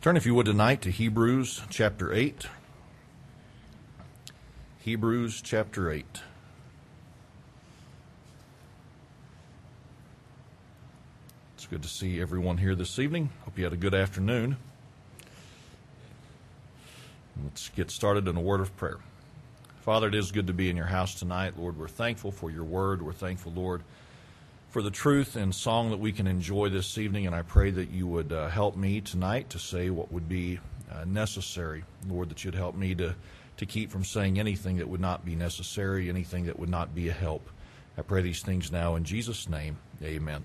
Turn, if you would, tonight to Hebrews chapter 8. Hebrews chapter 8. It's good to see everyone here this evening. Hope you had a good afternoon. Let's get started in a word of prayer. Father, it is good to be in your house tonight. Lord, we're thankful for your word. We're thankful, Lord for the truth and song that we can enjoy this evening, and I pray that you would uh, help me tonight to say what would be uh, necessary. Lord, that you'd help me to, to keep from saying anything that would not be necessary, anything that would not be a help. I pray these things now in Jesus' name. Amen.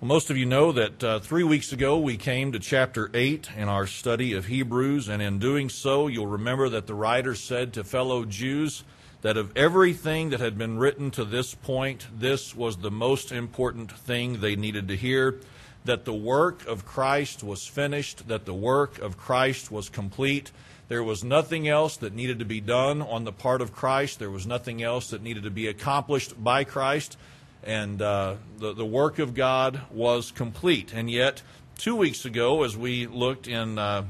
Well, most of you know that uh, three weeks ago we came to chapter 8 in our study of Hebrews, and in doing so, you'll remember that the writer said to fellow Jews, that of everything that had been written to this point, this was the most important thing they needed to hear that the work of Christ was finished, that the work of Christ was complete. There was nothing else that needed to be done on the part of Christ. There was nothing else that needed to be accomplished by Christ. And uh, the, the work of God was complete. And yet, two weeks ago, as we looked in uh,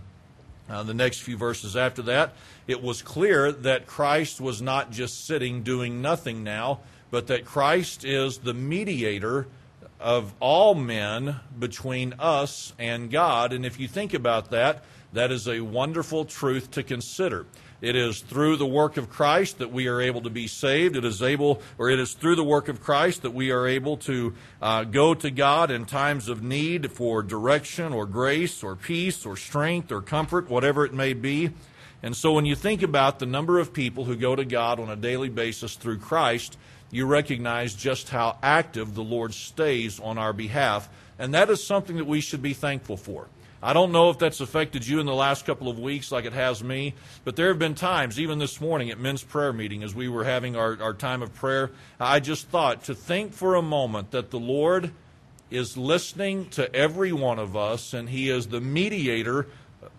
uh, the next few verses after that, it was clear that Christ was not just sitting doing nothing now, but that Christ is the mediator of all men between us and God. And if you think about that, that is a wonderful truth to consider. It is through the work of Christ that we are able to be saved. It is able, or it is through the work of Christ that we are able to uh, go to God in times of need for direction or grace or peace or strength or comfort, whatever it may be. And so when you think about the number of people who go to God on a daily basis through Christ, you recognize just how active the Lord stays on our behalf. And that is something that we should be thankful for. I don't know if that's affected you in the last couple of weeks like it has me, but there have been times, even this morning at men's prayer meeting, as we were having our, our time of prayer, I just thought to think for a moment that the Lord is listening to every one of us and He is the mediator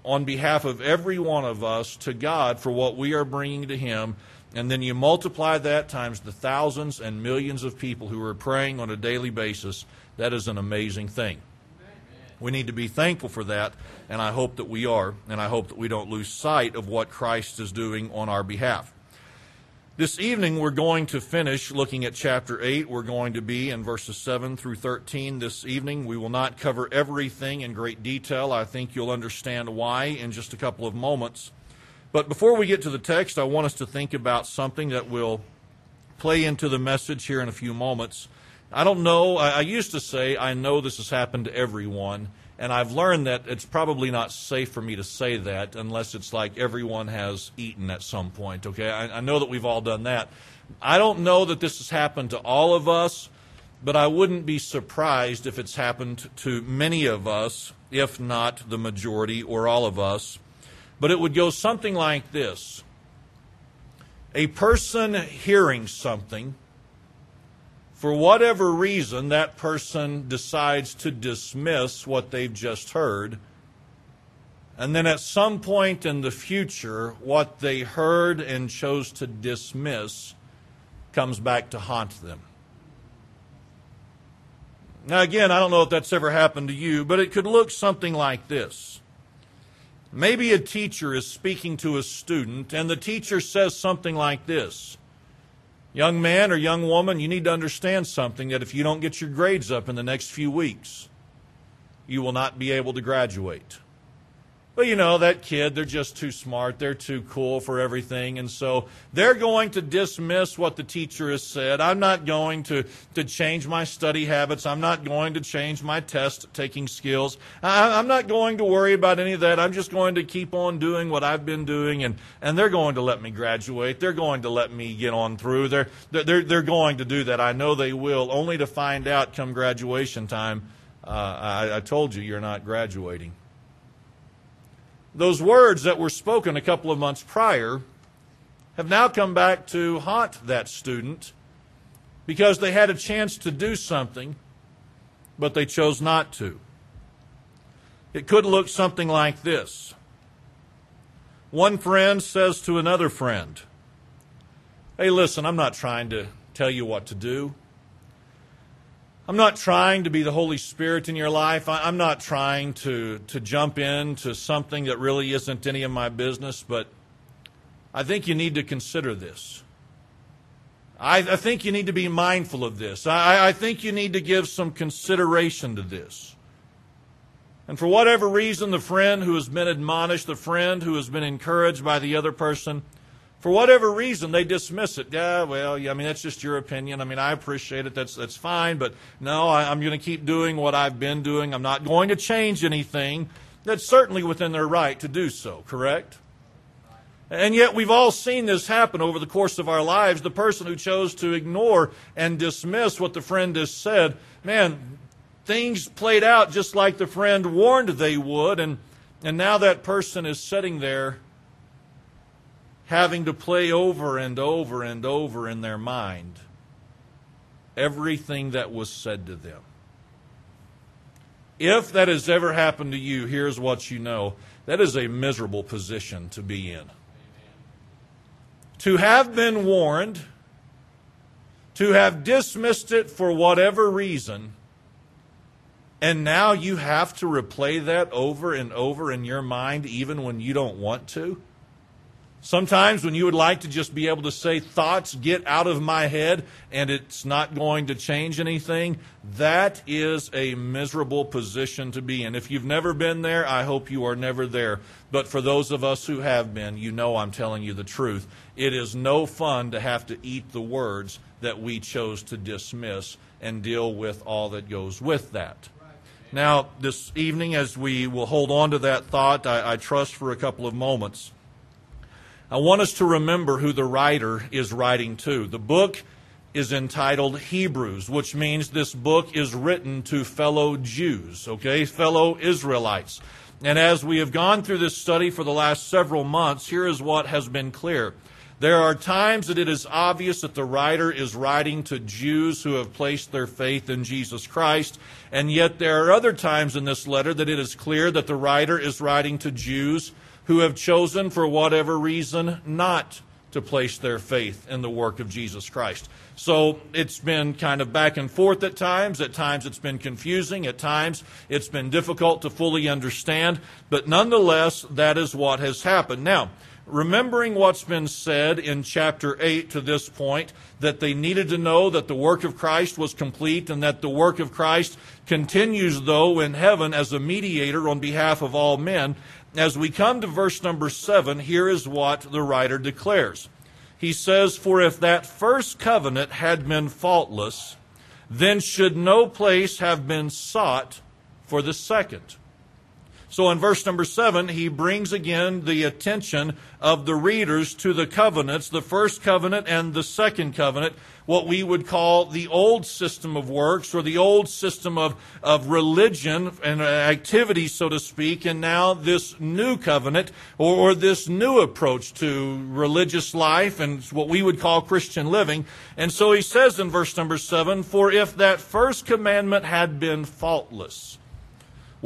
on behalf of every one of us to God for what we are bringing to Him. And then you multiply that times the thousands and millions of people who are praying on a daily basis. That is an amazing thing. We need to be thankful for that, and I hope that we are, and I hope that we don't lose sight of what Christ is doing on our behalf. This evening, we're going to finish looking at chapter 8. We're going to be in verses 7 through 13 this evening. We will not cover everything in great detail. I think you'll understand why in just a couple of moments. But before we get to the text, I want us to think about something that will play into the message here in a few moments. I don't know. I, I used to say, I know this has happened to everyone. And I've learned that it's probably not safe for me to say that unless it's like everyone has eaten at some point, okay? I, I, know that we've all done that. I don't know that this has happened to all of us, but I wouldn't be surprised if it's happened to many of us, if not the majority or all of us. But it would go something like this A person hearing something for whatever reason, that person decides to dismiss what they've just heard. And then at some point in the future, what they heard and chose to dismiss comes back to haunt them. Now, again, I don't know if that's ever happened to you, but it could look something like this. Maybe a teacher is speaking to a student, and the teacher says something like this Young man or young woman, you need to understand something that if you don't get your grades up in the next few weeks, you will not be able to graduate. But you know, that kid, they're just too smart. They're too cool for everything. And so they're going to dismiss what the teacher has said. I'm not going to, to change my study habits. I'm not going to change my test taking skills. I, I'm not going to worry about any of that. I'm just going to keep on doing what I've been doing. And, and they're going to let me graduate. They're going to let me get on through. They're, they're, they're going to do that. I know they will, only to find out come graduation time, uh, I, I told you you're not graduating those words that were spoken a couple of months prior have now come back to haunt that student because they had a chance to do something, but they chose not to. It could look something like this One friend says to another friend, Hey, listen, I'm not trying to tell you what to do. I'm not trying to be the Holy Spirit in your life. I'm not trying to, to jump into something that really isn't any of my business, but I think you need to consider this. I, I think you need to be mindful of this. I, I think you need to give some consideration to this. And for whatever reason, the friend who has been admonished, the friend who has been encouraged by the other person, for whatever reason, they dismiss it. Yeah, well, yeah, I mean, that's just your opinion. I mean, I appreciate it. That's, that's fine. But no, I, I'm going to keep doing what I've been doing. I'm not going to change anything. That's certainly within their right to do so, correct? And yet, we've all seen this happen over the course of our lives. The person who chose to ignore and dismiss what the friend has said, man, things played out just like the friend warned they would, and, and now that person is sitting there having to play over and over and over in their mind everything that was said to them. If that has ever happened to you, here's what you know that is a miserable position to be in. To have been warned, to have dismissed it for whatever reason, and now you have to replay that over and over in your mind even when you don't want to. Sometimes when you would like to just be able to say, thoughts get out of my head and it's not going to change anything, that is a miserable position to be in. If you've never been there, I hope you are never there. But for those of us who have been, you know I'm telling you the truth. It is no fun to have to eat the words that we chose to dismiss and deal with all that goes with that. Now, this evening, as we will hold on to that thought, I, I trust for a couple of moments. I want us to remember who the writer is writing to. The book is entitled Hebrews, which means this book is written to fellow Jews, okay, fellow Israelites. And as we have gone through this study for the last several months, here is what has been clear. There are times that it is obvious that the writer is writing to Jews who have placed their faith in Jesus Christ, and yet there are other times in this letter that it is clear that the writer is writing to Jews who have chosen, for whatever reason, not to place their faith in the work of Jesus Christ. So it's been kind of back and forth at times. At times it's been confusing. At times it's been difficult to fully understand. But nonetheless, that is what has happened. Now, remembering what's been said in chapter 8 to this point, that they needed to know that the work of Christ was complete and that the work of Christ continues, though, in heaven as a mediator on behalf of all men, as we come to verse number seven, here is what the writer declares. He says, For if that first covenant had been faultless, then should no place have been sought for the second. So in verse number seven, he brings again the attention of the readers to the covenants, the first covenant and the second covenant, what we would call the old system of works or the old system of, of religion and activity, so to speak, and now this new covenant or, or this new approach to religious life and what we would call Christian living. And so he says in verse number seven, For if that first commandment had been faultless,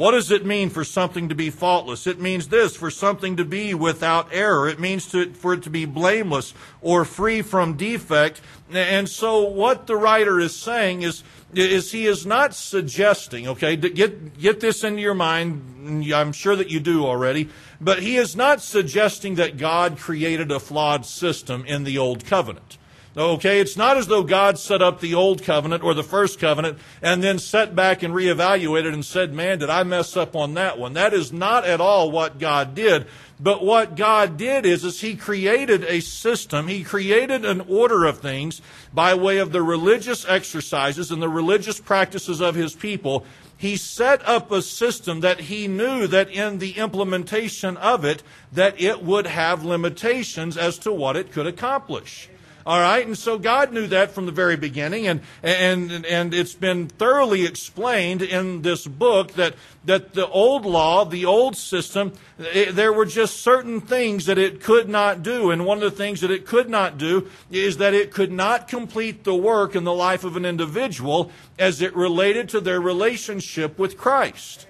what does it mean for something to be faultless? It means this, for something to be without error. It means to, for it to be blameless or free from defect. And so what the writer is saying is, is he is not suggesting, okay, get, get this into your mind. I'm sure that you do already. But he is not suggesting that God created a flawed system in the old covenant. Okay, it's not as though God set up the old covenant or the first covenant and then sat back and reevaluated and said, man, did I mess up on that one? That is not at all what God did. But what God did is, is He created a system. He created an order of things by way of the religious exercises and the religious practices of His people. He set up a system that He knew that in the implementation of it, that it would have limitations as to what it could accomplish. All right, and so God knew that from the very beginning, and and and it's been thoroughly explained in this book that that the old law, the old system, it, there were just certain things that it could not do, and one of the things that it could not do is that it could not complete the work in the life of an individual as it related to their relationship with Christ.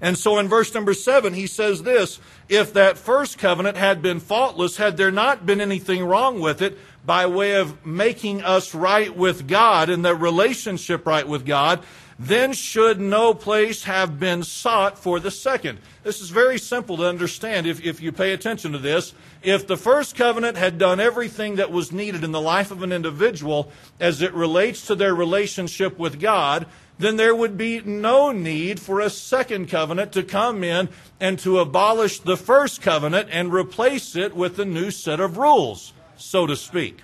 And so in verse number seven, he says this if that first covenant had been faultless, had there not been anything wrong with it, by way of making us right with God and the relationship right with God, then should no place have been sought for the second. This is very simple to understand if, if you pay attention to this. If the first covenant had done everything that was needed in the life of an individual as it relates to their relationship with God, then there would be no need for a second covenant to come in and to abolish the first covenant and replace it with a new set of rules, so to speak.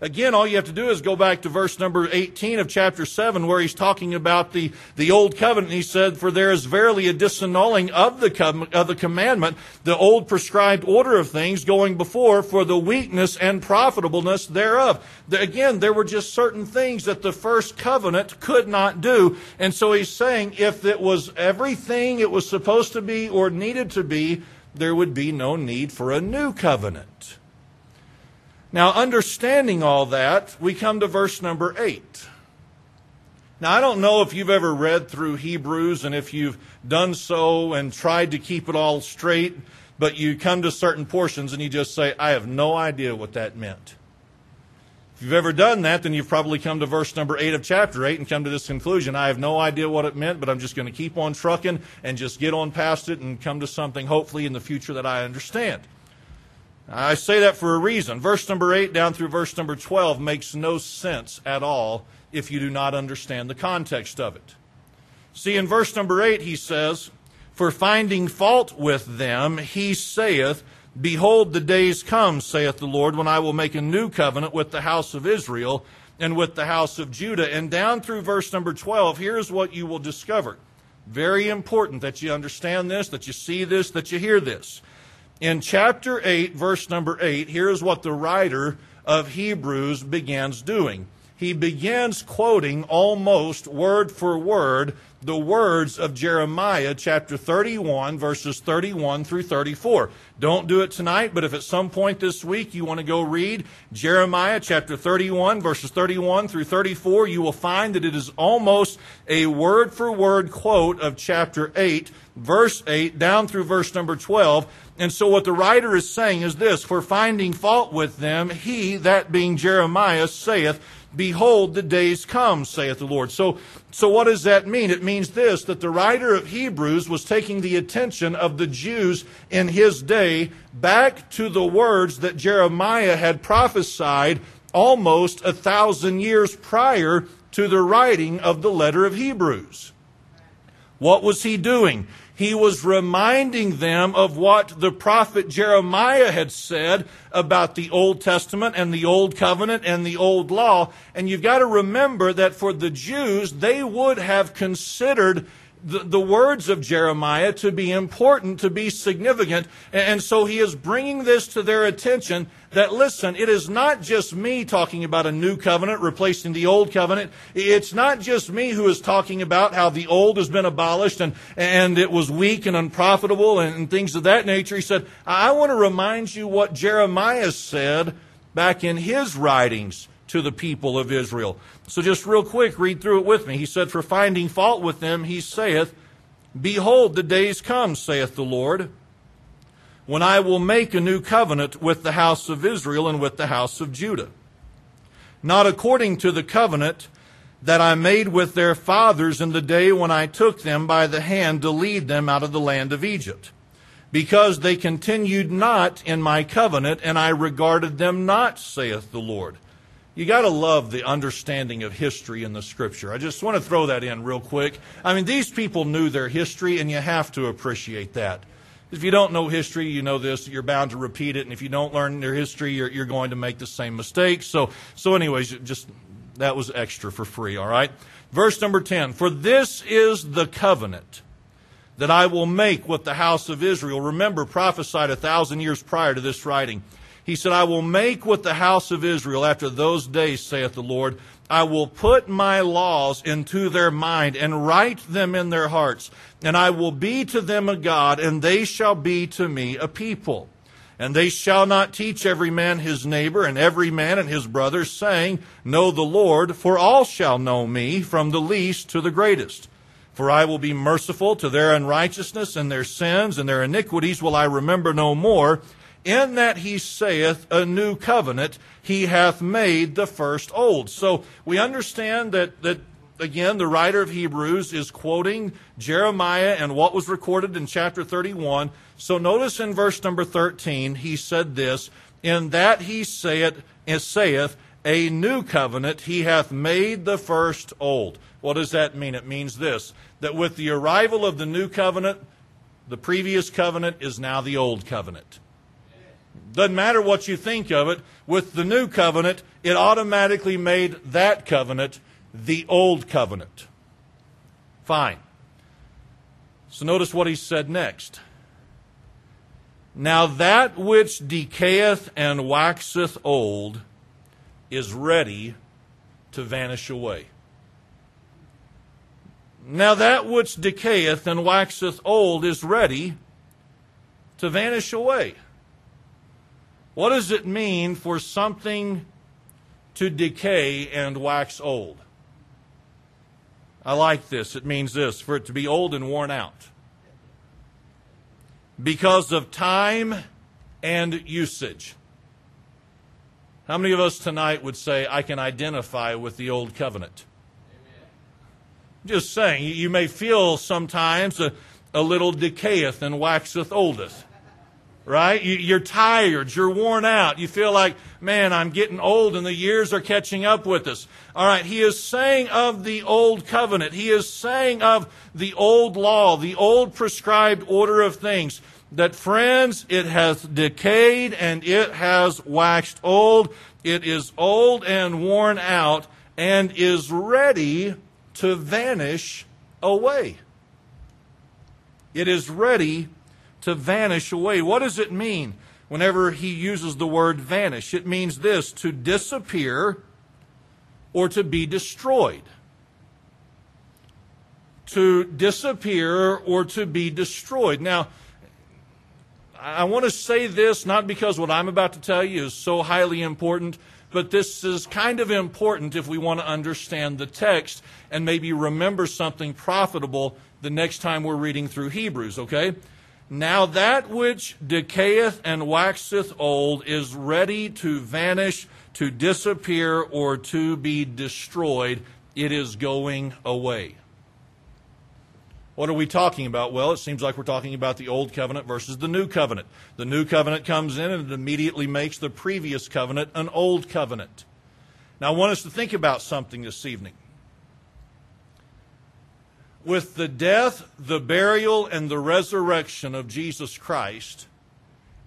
Again, all you have to do is go back to verse number 18 of chapter 7 where he's talking about the, the old covenant. He said, For there is verily a disannulling of the, of the commandment, the old prescribed order of things going before for the weakness and profitableness thereof. The, again, there were just certain things that the first covenant could not do. And so he's saying if it was everything it was supposed to be or needed to be, there would be no need for a new covenant. Now, understanding all that, we come to verse number 8. Now, I don't know if you've ever read through Hebrews and if you've done so and tried to keep it all straight, but you come to certain portions and you just say, I have no idea what that meant. If you've ever done that, then you've probably come to verse number 8 of chapter 8 and come to this conclusion. I have no idea what it meant, but I'm just going to keep on trucking and just get on past it and come to something hopefully in the future that I understand. I say that for a reason. Verse number 8 down through verse number 12 makes no sense at all if you do not understand the context of it. See, in verse number 8, he says, For finding fault with them, he saith, Behold, the days come, saith the Lord, when I will make a new covenant with the house of Israel and with the house of Judah. And down through verse number 12, here's what you will discover. Very important that you understand this, that you see this, that you hear this in chapter 8, verse number 8, here's what the writer of Hebrews begins doing. He begins quoting almost word for word the words of Jeremiah chapter 31, verses 31 through 34. Don't do it tonight, but if at some point this week you want to go read Jeremiah chapter 31, verses 31 through 34, you will find that it is almost a word for word quote of chapter 8, verse 8, down through verse number 12. And so what the writer is saying is this, for finding fault with them, he, that being Jeremiah, saith, Behold, the days come, saith the Lord. So, so what does that mean? It means this, that the writer of Hebrews was taking the attention of the Jews in his day back to the words that Jeremiah had prophesied almost a thousand years prior to the writing of the letter of Hebrews. What was he doing? He was reminding them of what the prophet Jeremiah had said about the Old Testament and the Old Covenant and the Old Law. And you've got to remember that for the Jews, they would have considered the, the words of Jeremiah to be important, to be significant. And so he is bringing this to their attention that listen, it is not just me talking about a new covenant replacing the old covenant. It's not just me who is talking about how the old has been abolished and, and it was weak and unprofitable and, and things of that nature. He said, I want to remind you what Jeremiah said back in his writings to the people of Israel. So just real quick, read through it with me. He said, For finding fault with them, he saith, Behold, the days come, saith the Lord, when I will make a new covenant with the house of Israel and with the house of Judah. Not according to the covenant that I made with their fathers in the day when I took them by the hand to lead them out of the land of Egypt. Because they continued not in my covenant, and I regarded them not, saith the Lord. You got to love the understanding of history in the scripture. I just want to throw that in real quick. I mean, these people knew their history, and you have to appreciate that. If you don't know history, you know this, you're bound to repeat it, and if you don't learn their history, you're, you're going to make the same mistakes. So, so anyways, just that was extra for free, all right? Verse number 10 For this is the covenant that I will make with the house of Israel. Remember, prophesied a thousand years prior to this writing. He said, I will make with the house of Israel after those days, saith the Lord, I will put my laws into their mind and write them in their hearts, and I will be to them a God, and they shall be to me a people. And they shall not teach every man his neighbor and every man and his brother, saying, Know the Lord, for all shall know me, from the least to the greatest. For I will be merciful to their unrighteousness and their sins and their iniquities will I remember no more in that he saith a new covenant, he hath made the first old. So we understand that, that again, the writer of Hebrews is quoting Jeremiah and what was recorded in chapter 31. So notice in verse number 13, he said this, In that he saith, eh, saith a new covenant, he hath made the first old. What does that mean? It means this that with the arrival of the new covenant, the previous covenant is now the old covenant. Doesn't matter what you think of it, with the new covenant, it automatically made that covenant the old covenant. Fine. So notice what he said next. Now that which decayeth and waxeth old is ready to vanish away. Now that which decayeth and waxeth old is ready to vanish away. What does it mean for something to decay and wax old? I like this. It means this for it to be old and worn out. Because of time and usage. How many of us tonight would say, I can identify with the old covenant? Amen. Just saying, you may feel sometimes a, a little decayeth and waxeth oldeth right? You're tired. You're worn out. You feel like, man, I'm getting old and the years are catching up with us. All right. He is saying of the old covenant. He is saying of the old law, the old prescribed order of things. That friends, it has decayed and it has waxed old. It is old and worn out and is ready to vanish away. It is ready to vanish away. What does it mean whenever he uses the word vanish? It means this to disappear or to be destroyed. To disappear or to be destroyed. Now, I want to say this not because what I'm about to tell you is so highly important, but this is kind of important if we want to understand the text and maybe remember something profitable the next time we're reading through Hebrews, okay? Now that which decayeth and waxeth old is ready to vanish, to disappear, or to be destroyed. It is going away. What are we talking about? Well, it seems like we're talking about the old covenant versus the new covenant. The new covenant comes in and it immediately makes the previous covenant an old covenant. Now, I want us to think about something this evening with the death, the burial, and the resurrection of Jesus Christ,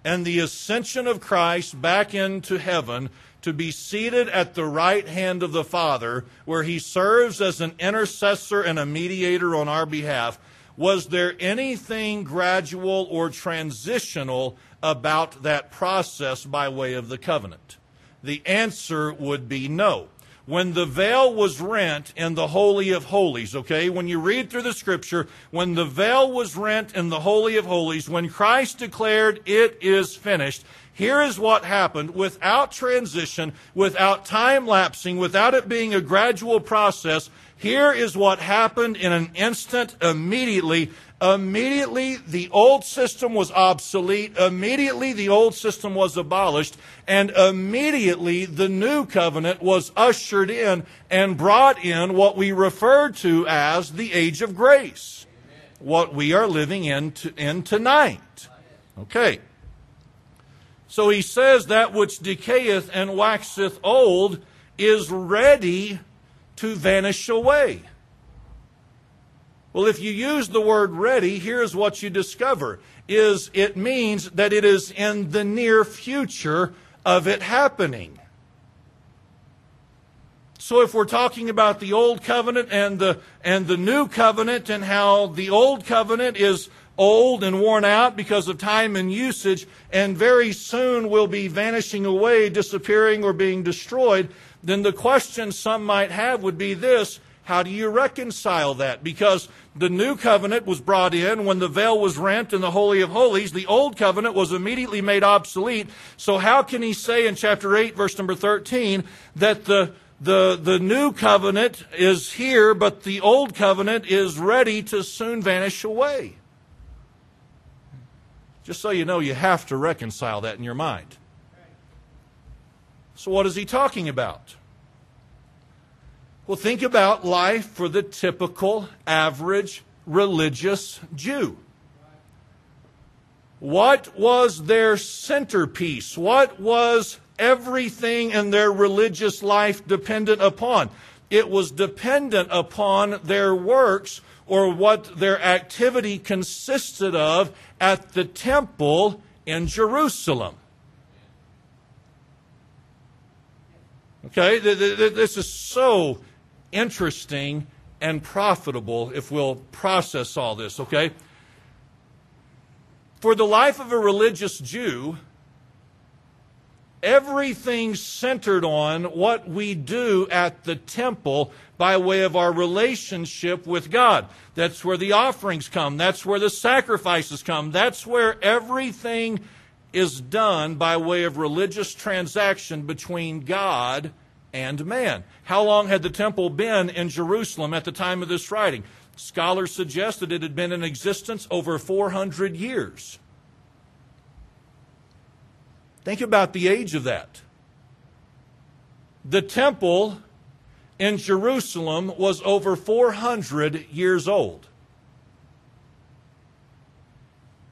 and the ascension of Christ back into heaven to be seated at the right hand of the Father, where he serves as an intercessor and a mediator on our behalf, was there anything gradual or transitional about that process by way of the covenant? The answer would be no when the veil was rent in the Holy of Holies, okay? When you read through the scripture, when the veil was rent in the Holy of Holies, when Christ declared, it is finished, here is what happened without transition, without time lapsing, without it being a gradual process. Here is what happened in an instant, immediately. Immediately, the old system was obsolete. Immediately, the old system was abolished. And immediately, the new covenant was ushered in and brought in what we refer to as the age of grace. What we are living in, to, in tonight. Okay. So he says that which decayeth and waxeth old is ready to vanish away. Well, if you use the word ready, here's what you discover is it means that it is in the near future of it happening. So if we're talking about the old covenant and the and the new covenant and how the old covenant is old and worn out because of time and usage and very soon will be vanishing away, disappearing or being destroyed, then the question some might have would be this, how do you reconcile that? Because the new covenant was brought in when the veil was rent in the Holy of Holies. The old covenant was immediately made obsolete. So how can he say in chapter 8, verse number 13, that the the, the new covenant is here, but the old covenant is ready to soon vanish away. Just so you know, you have to reconcile that in your mind. So, what is he talking about? Well, think about life for the typical, average, religious Jew. What was their centerpiece? What was everything in their religious life dependent upon? It was dependent upon their works or what their activity consisted of at the temple in Jerusalem. Okay, this is so interesting and profitable if we'll process all this, okay? For the life of a religious Jew, everything centered on what we do at the temple by way of our relationship with God. That's where the offerings come. That's where the sacrifices come. That's where everything is done by way of religious transaction between God and man. How long had the temple been in Jerusalem at the time of this writing? Scholars suggest that it had been in existence over 400 years. Think about the age of that. The temple in Jerusalem was over 400 years old.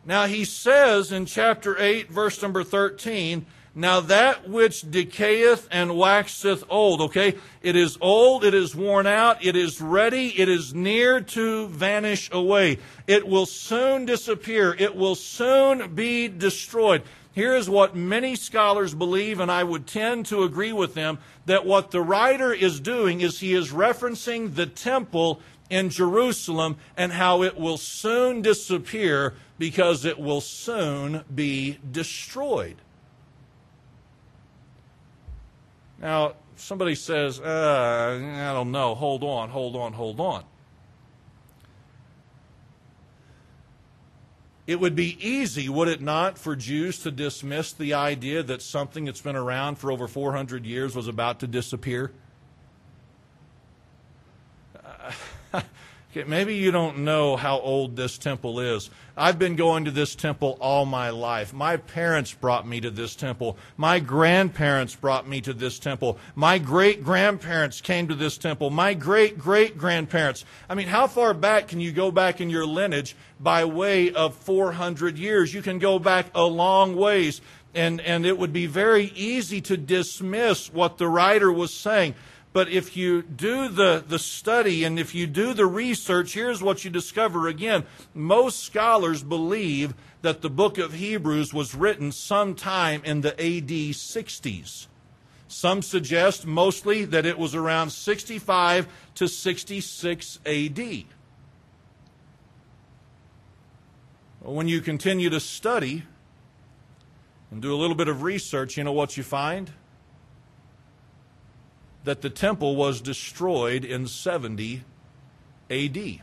Now he says in chapter 8, verse number 13, now that which decayeth and waxeth old, okay? It is old, it is worn out, it is ready, it is near to vanish away. It will soon disappear, it will soon be destroyed. Here is what many scholars believe, and I would tend to agree with them that what the writer is doing is he is referencing the temple in Jerusalem and how it will soon disappear because it will soon be destroyed. Now, somebody says, uh, I don't know, hold on, hold on, hold on. It would be easy, would it not, for Jews to dismiss the idea that something that's been around for over 400 years was about to disappear? Uh, Okay, maybe you don't know how old this temple is. I've been going to this temple all my life. My parents brought me to this temple. My grandparents brought me to this temple. My great grandparents came to this temple. My great great grandparents. I mean, how far back can you go back in your lineage by way of 400 years? You can go back a long ways. And, and it would be very easy to dismiss what the writer was saying. But if you do the, the study and if you do the research, here's what you discover again. Most scholars believe that the book of Hebrews was written sometime in the AD 60s. Some suggest mostly that it was around 65 to 66 AD. When you continue to study and do a little bit of research, you know what you find? That the temple was destroyed in 70 AD.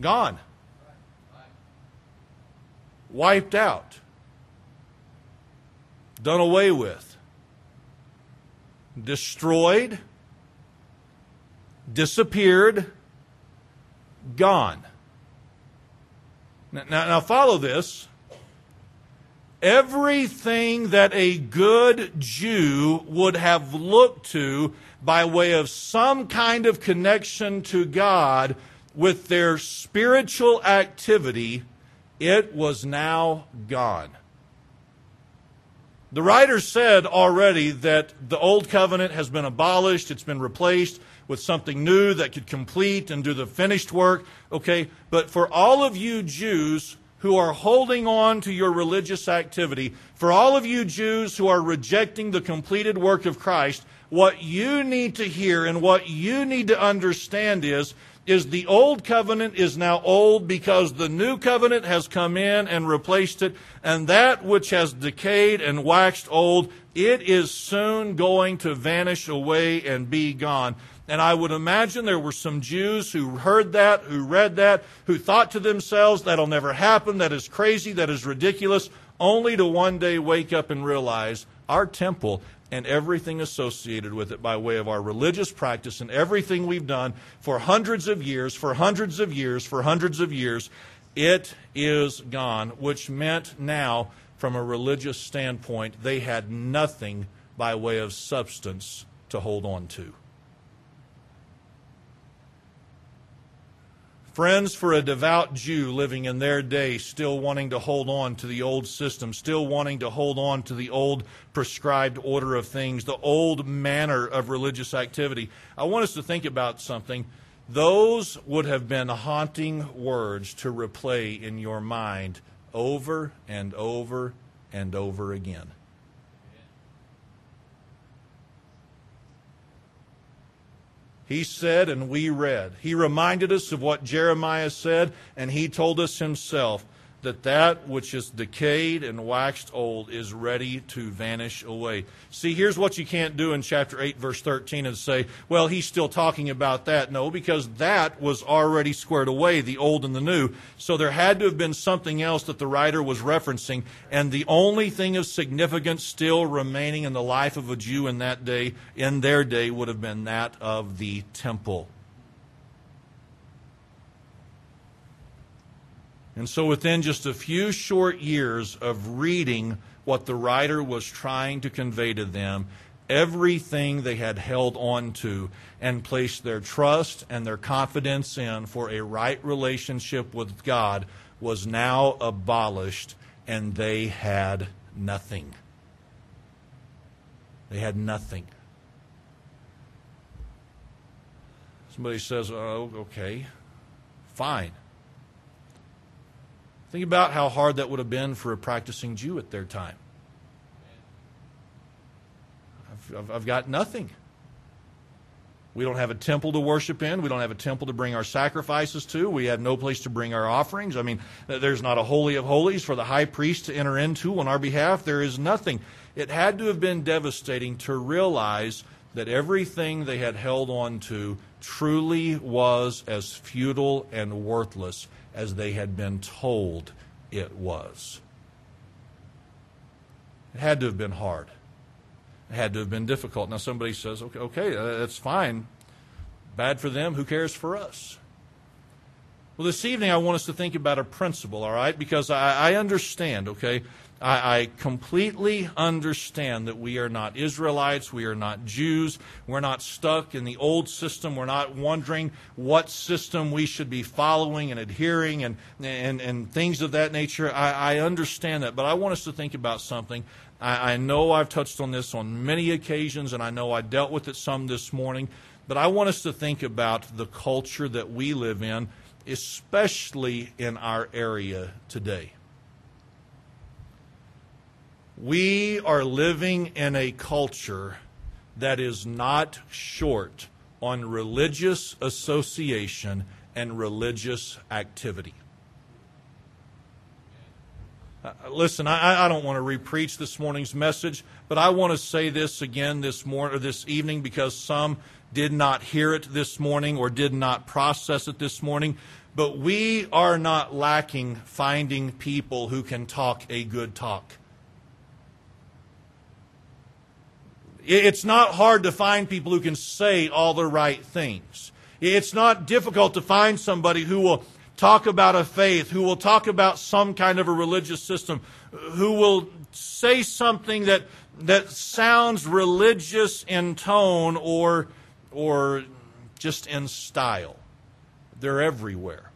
Gone. Wiped out. Done away with. Destroyed. Disappeared. Gone. Now, now, follow this everything that a good Jew would have looked to by way of some kind of connection to God with their spiritual activity, it was now gone. The writer said already that the old covenant has been abolished, it's been replaced with something new that could complete and do the finished work. Okay, but for all of you Jews who are holding on to your religious activity, for all of you Jews who are rejecting the completed work of Christ, what you need to hear and what you need to understand is is the old covenant is now old because the new covenant has come in and replaced it and that which has decayed and waxed old it is soon going to vanish away and be gone and I would imagine there were some Jews who heard that, who read that, who thought to themselves, that'll never happen, that is crazy, that is ridiculous, only to one day wake up and realize our temple and everything associated with it by way of our religious practice and everything we've done for hundreds of years, for hundreds of years, for hundreds of years, it is gone, which meant now, from a religious standpoint, they had nothing by way of substance to hold on to. Friends, for a devout Jew living in their day, still wanting to hold on to the old system, still wanting to hold on to the old prescribed order of things, the old manner of religious activity, I want us to think about something. Those would have been haunting words to replay in your mind over and over and over again. He said, and we read. He reminded us of what Jeremiah said, and he told us himself that that which is decayed and waxed old is ready to vanish away. See, here's what you can't do in chapter 8, verse 13 and say, well, he's still talking about that. No, because that was already squared away, the old and the new. So there had to have been something else that the writer was referencing, and the only thing of significance still remaining in the life of a Jew in that day, in their day, would have been that of the temple. And so, within just a few short years of reading what the writer was trying to convey to them, everything they had held on to and placed their trust and their confidence in for a right relationship with God was now abolished, and they had nothing. They had nothing. Somebody says, oh, okay, fine. Think about how hard that would have been for a practicing Jew at their time. I've, I've, got nothing. We don't have a temple to worship in. We don't have a temple to bring our sacrifices to. We have no place to bring our offerings. I mean, there's not a holy of holies for the high priest to enter into on our behalf. There is nothing. It had to have been devastating to realize that everything they had held on to truly was as futile and worthless as they had been told it was. It had to have been hard. It had to have been difficult. Now, somebody says, okay, okay uh, that's fine. Bad for them. Who cares for us? Well, this evening I want us to think about a principle, all right? Because I, I understand, okay? I, I, completely understand that we are not Israelites, we are not Jews, we're not stuck in the old system, we're not wondering what system we should be following and adhering and, and, and things of that nature. I, I understand that, but I want us to think about something. I, I know I've touched on this on many occasions, and I know I dealt with it some this morning, but I want us to think about the culture that we live in, especially in our area today. We are living in a culture that is not short on religious association and religious activity. Uh, listen, I, I, don't want to repreach this morning's message, but I want to say this again this morning or this evening because some did not hear it this morning or did not process it this morning. But we are not lacking finding people who can talk a good talk. It's not hard to find people who can say all the right things. It's not difficult to find somebody who will talk about a faith, who will talk about some kind of a religious system, who will say something that, that sounds religious in tone or, or just in style. They're everywhere.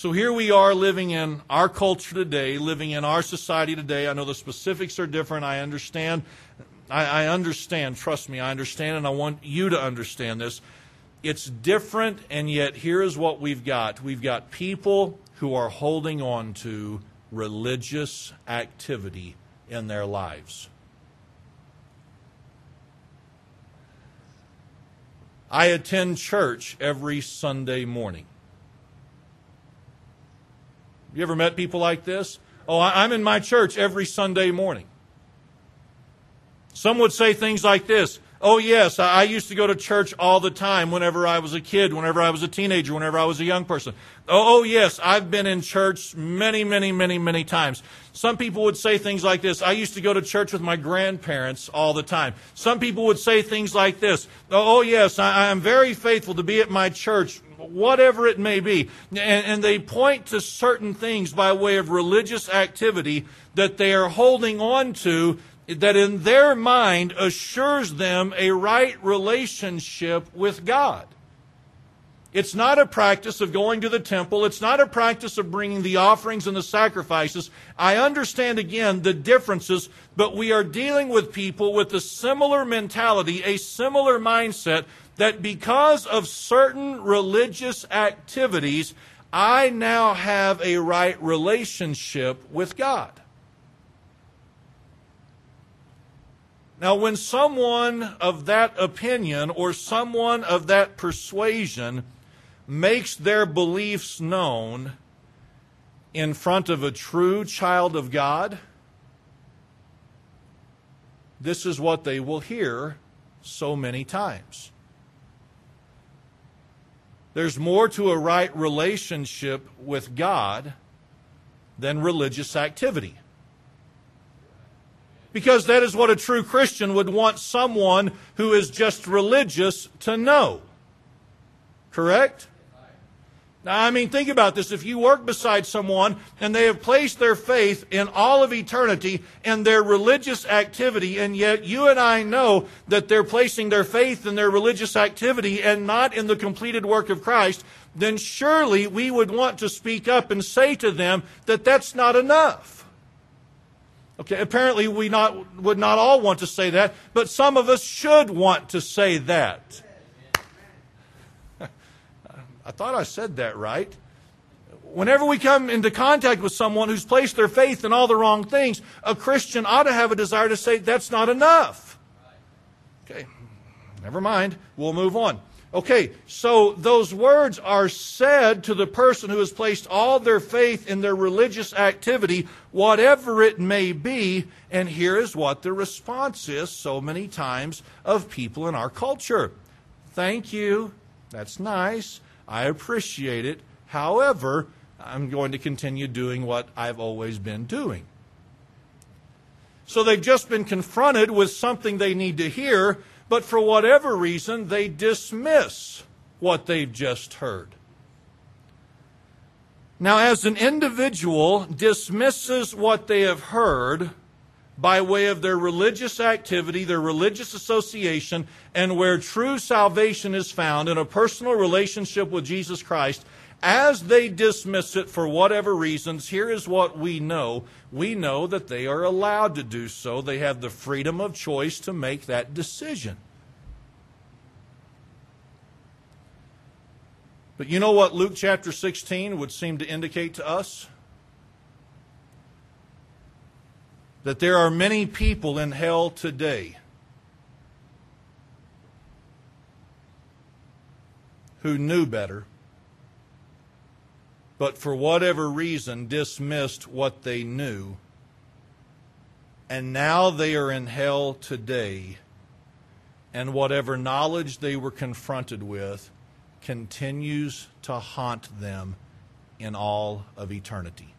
So here we are living in our culture today, living in our society today. I know the specifics are different. I understand. I, I, understand. Trust me, I understand, and I want you to understand this. It's different, and yet here is what we've got we've got people who are holding on to religious activity in their lives. I attend church every Sunday morning. You ever met people like this? Oh, I'm in my church every Sunday morning. Some would say things like this Oh, yes, I used to go to church all the time whenever I was a kid, whenever I was a teenager, whenever I was a young person. Oh, oh, yes, I've been in church many, many, many, many times. Some people would say things like this I used to go to church with my grandparents all the time. Some people would say things like this Oh, oh yes, I, am very faithful to be at my church, whatever it may be. And, and they point to certain things by way of religious activity that they are holding on to that in their mind assures them a right relationship with God. It's not a practice of going to the temple. It's not a practice of bringing the offerings and the sacrifices. I understand again the differences, but we are dealing with people with a similar mentality, a similar mindset that because of certain religious activities, I now have a right relationship with God. Now, when someone of that opinion or someone of that persuasion makes their beliefs known in front of a true child of God, this is what they will hear so many times. There's more to a right relationship with God than religious activity. Because that is what a true Christian would want someone who is just religious to know. Correct? Now, I mean, think about this. If you work beside someone and they have placed their faith in all of eternity in their religious activity, and yet you and I know that they're placing their faith in their religious activity and not in the completed work of Christ, then surely we would want to speak up and say to them that that's not enough. Okay, apparently we not, would not all want to say that, but some of us should want to say that. I thought I said that right. Whenever we come into contact with someone who's placed their faith in all the wrong things, a Christian ought to have a desire to say, that's not enough. Okay, never mind. We'll move on. Okay, so those words are said to the person who has placed all their faith in their religious activity, whatever it may be, and here is what the response is so many times of people in our culture. Thank you. That's nice. I appreciate it. However, I'm going to continue doing what I've always been doing. So they've just been confronted with something they need to hear, but for whatever reason, they dismiss what they've just heard. Now, as an individual dismisses what they have heard by way of their religious activity, their religious association, and where true salvation is found in a personal relationship with Jesus Christ, as they dismiss it for whatever reasons, here is what we know. We know that they are allowed to do so. They have the freedom of choice to make that decision. But you know what Luke chapter 16 would seem to indicate to us? That there are many people in hell today who knew better but for whatever reason dismissed what they knew. And now they are in hell today, and whatever knowledge they were confronted with continues to haunt them in all of eternity.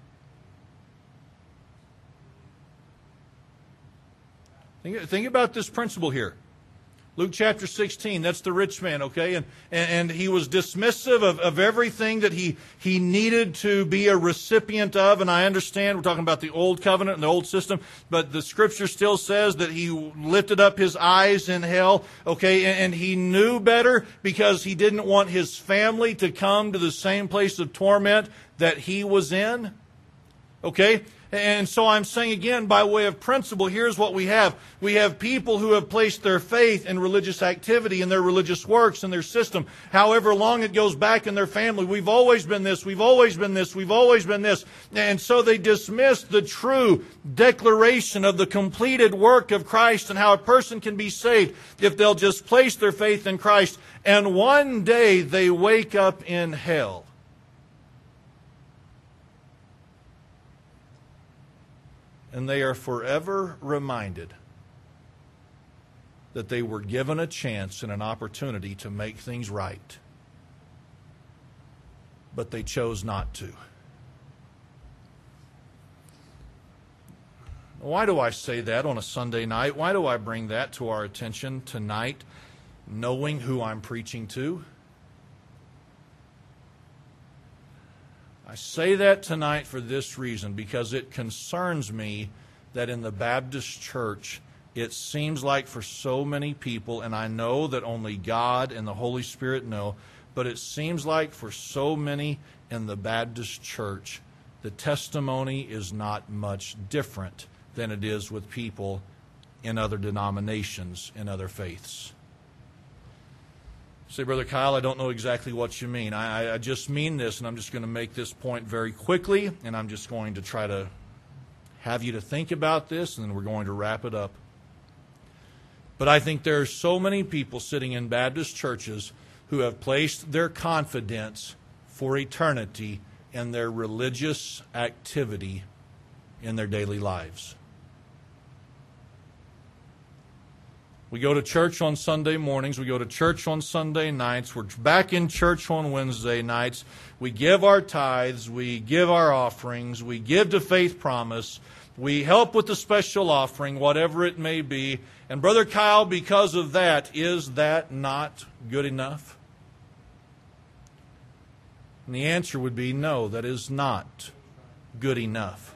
Think, think about this principle here. Luke chapter 16, that's the rich man, okay? And, and, he was dismissive of, of everything that he, he needed to be a recipient of. And I understand we're talking about the old covenant and the old system, but the scripture still says that he lifted up his eyes in hell, okay? And, and he knew better because he didn't want his family to come to the same place of torment that he was in, okay? And so I'm saying again, by way of principle, here's what we have. We have people who have placed their faith in religious activity, in their religious works, in their system, however long it goes back in their family. We've always been this, we've always been this, we've always been this. And so they dismiss the true declaration of the completed work of Christ and how a person can be saved if they'll just place their faith in Christ. And one day they wake up in hell. And they are forever reminded that they were given a chance and an opportunity to make things right, but they chose not to. Why do I say that on a Sunday night? Why do I bring that to our attention tonight, knowing who I'm preaching to? I say that tonight for this reason because it concerns me that in the Baptist church, it seems like for so many people, and I know that only God and the Holy Spirit know, but it seems like for so many in the Baptist church, the testimony is not much different than it is with people in other denominations, in other faiths. Say, Brother Kyle, I don't know exactly what you mean. I, I just mean this, and I'm just going to make this point very quickly, and I'm just going to try to have you to think about this, and then we're going to wrap it up. But I think there are so many people sitting in Baptist churches who have placed their confidence for eternity in their religious activity in their daily lives. We go to church on Sunday mornings. We go to church on Sunday nights. We're back in church on Wednesday nights. We give our tithes. We give our offerings. We give to Faith Promise. We help with the special offering, whatever it may be. And, Brother Kyle, because of that, is that not good enough? And the answer would be no, that is not good enough.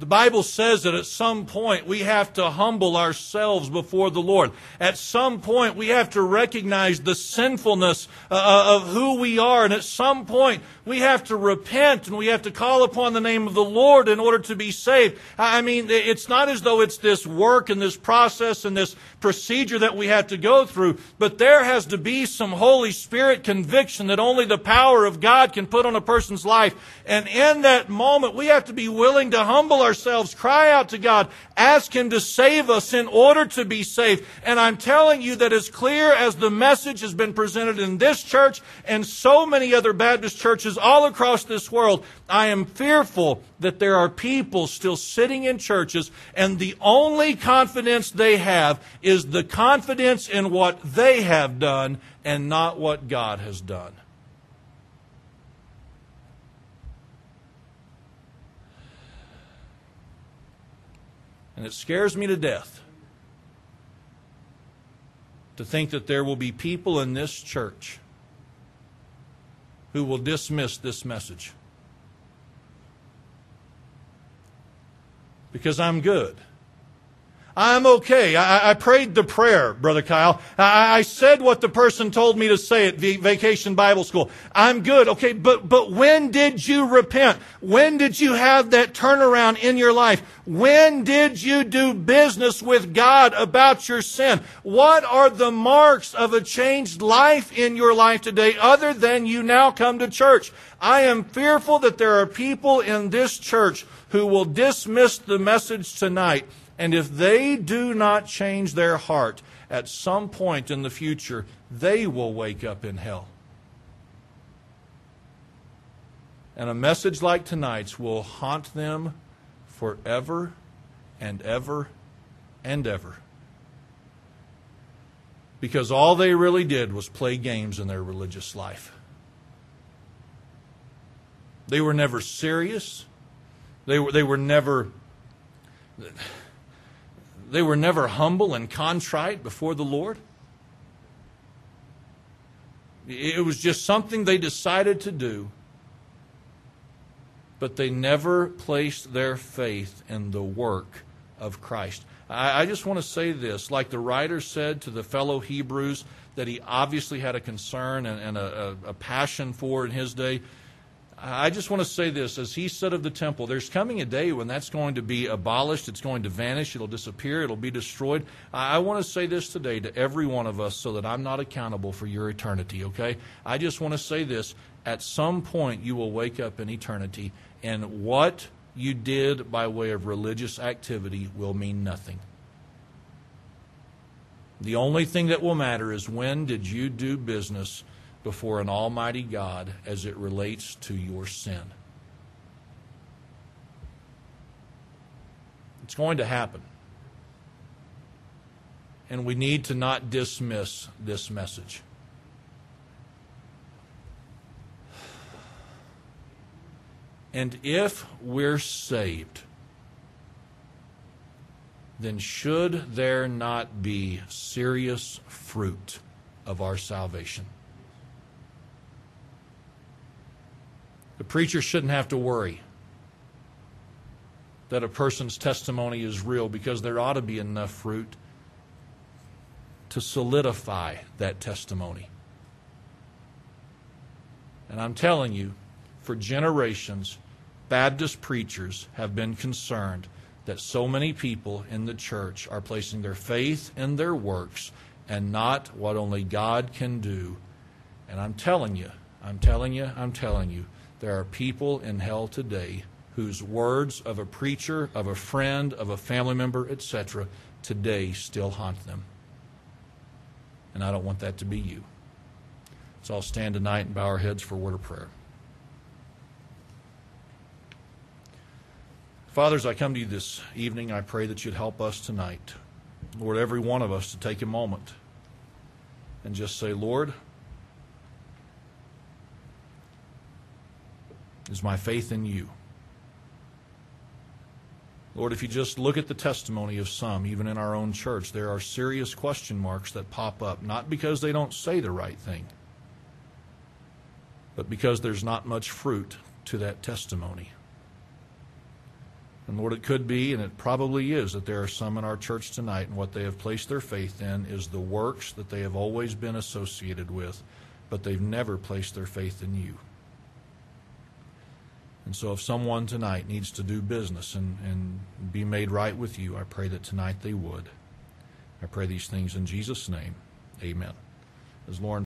The Bible says that at some point we have to humble ourselves before the Lord. At some point we have to recognize the sinfulness uh, uh, of who we are. And at some point we have to repent and we have to call upon the name of the Lord in order to be saved. I mean, it's not as though it's this work and this process and this procedure that we have to go through, but there has to be some Holy Spirit conviction that only the power of God can put on a person's life. And in that moment, we have to be willing to humble ourselves ourselves, cry out to God, ask Him to save us in order to be saved. And I'm telling you that as clear as the message has been presented in this church and so many other Baptist churches all across this world, I am fearful that there are people still sitting in churches and the only confidence they have is the confidence in what they have done and not what God has done. And it scares me to death to think that there will be people in this church who will dismiss this message. Because I'm good. I'm okay. I, I, prayed the prayer, Brother Kyle. I, I, said what the person told me to say at the vacation Bible school. I'm good. Okay, but, but when did you repent? When did you have that turnaround in your life? When did you do business with God about your sin? What are the marks of a changed life in your life today other than you now come to church? I am fearful that there are people in this church who will dismiss the message tonight and if they do not change their heart, at some point in the future, they will wake up in hell. And a message like tonight's will haunt them forever and ever and ever. Because all they really did was play games in their religious life. They were never serious. They were, they were never they were never humble and contrite before the Lord. It was just something they decided to do, but they never placed their faith in the work of Christ. I, just want to say this like the writer said to the fellow Hebrews that he obviously had a concern and, and a, a, a passion for in his day. I just want to say this as he said of the temple, there's coming a day when that's going to be abolished, it's going to vanish, it'll disappear, it'll be destroyed. I want to say this today to every one of us so that I'm not accountable for your eternity, okay? I just want to say this at some point you will wake up in eternity, and what you did by way of religious activity will mean nothing. The only thing that will matter is when did you do business before an almighty God as it relates to your sin. It's going to happen. and we need to not dismiss this message. And if we're saved, then should there not be serious fruit of our salvation? The preacher shouldn't have to worry that a person's testimony is real because there ought to be enough fruit to solidify that testimony. And I'm telling you, for generations, Baptist preachers have been concerned that so many people in the church are placing their faith in their works and not what only God can do. And I'm telling you, I'm telling you, I'm telling you, there are people in hell today whose words of a preacher, of a friend, of a family member, etc., today still haunt them. And I don't want that to be you. So I'll stand tonight and bow our heads for a word of prayer. Fathers, I come to you this evening. I pray that you'd help us tonight. Lord, every one of us to take a moment and just say, Lord, is my faith in you. Lord, if you just look at the testimony of some, even in our own church, there are serious question marks that pop up, not because they don't say the right thing, but because there's not much fruit to that testimony. And Lord, it could be, and it probably is, that there are some in our church tonight, and what they have placed their faith in is the works that they have always been associated with, but they've never placed their faith in you. And so, if someone tonight needs to do business and, and be made right with you, I pray that tonight they would. I pray these things in Jesus' name. Amen. As Lauren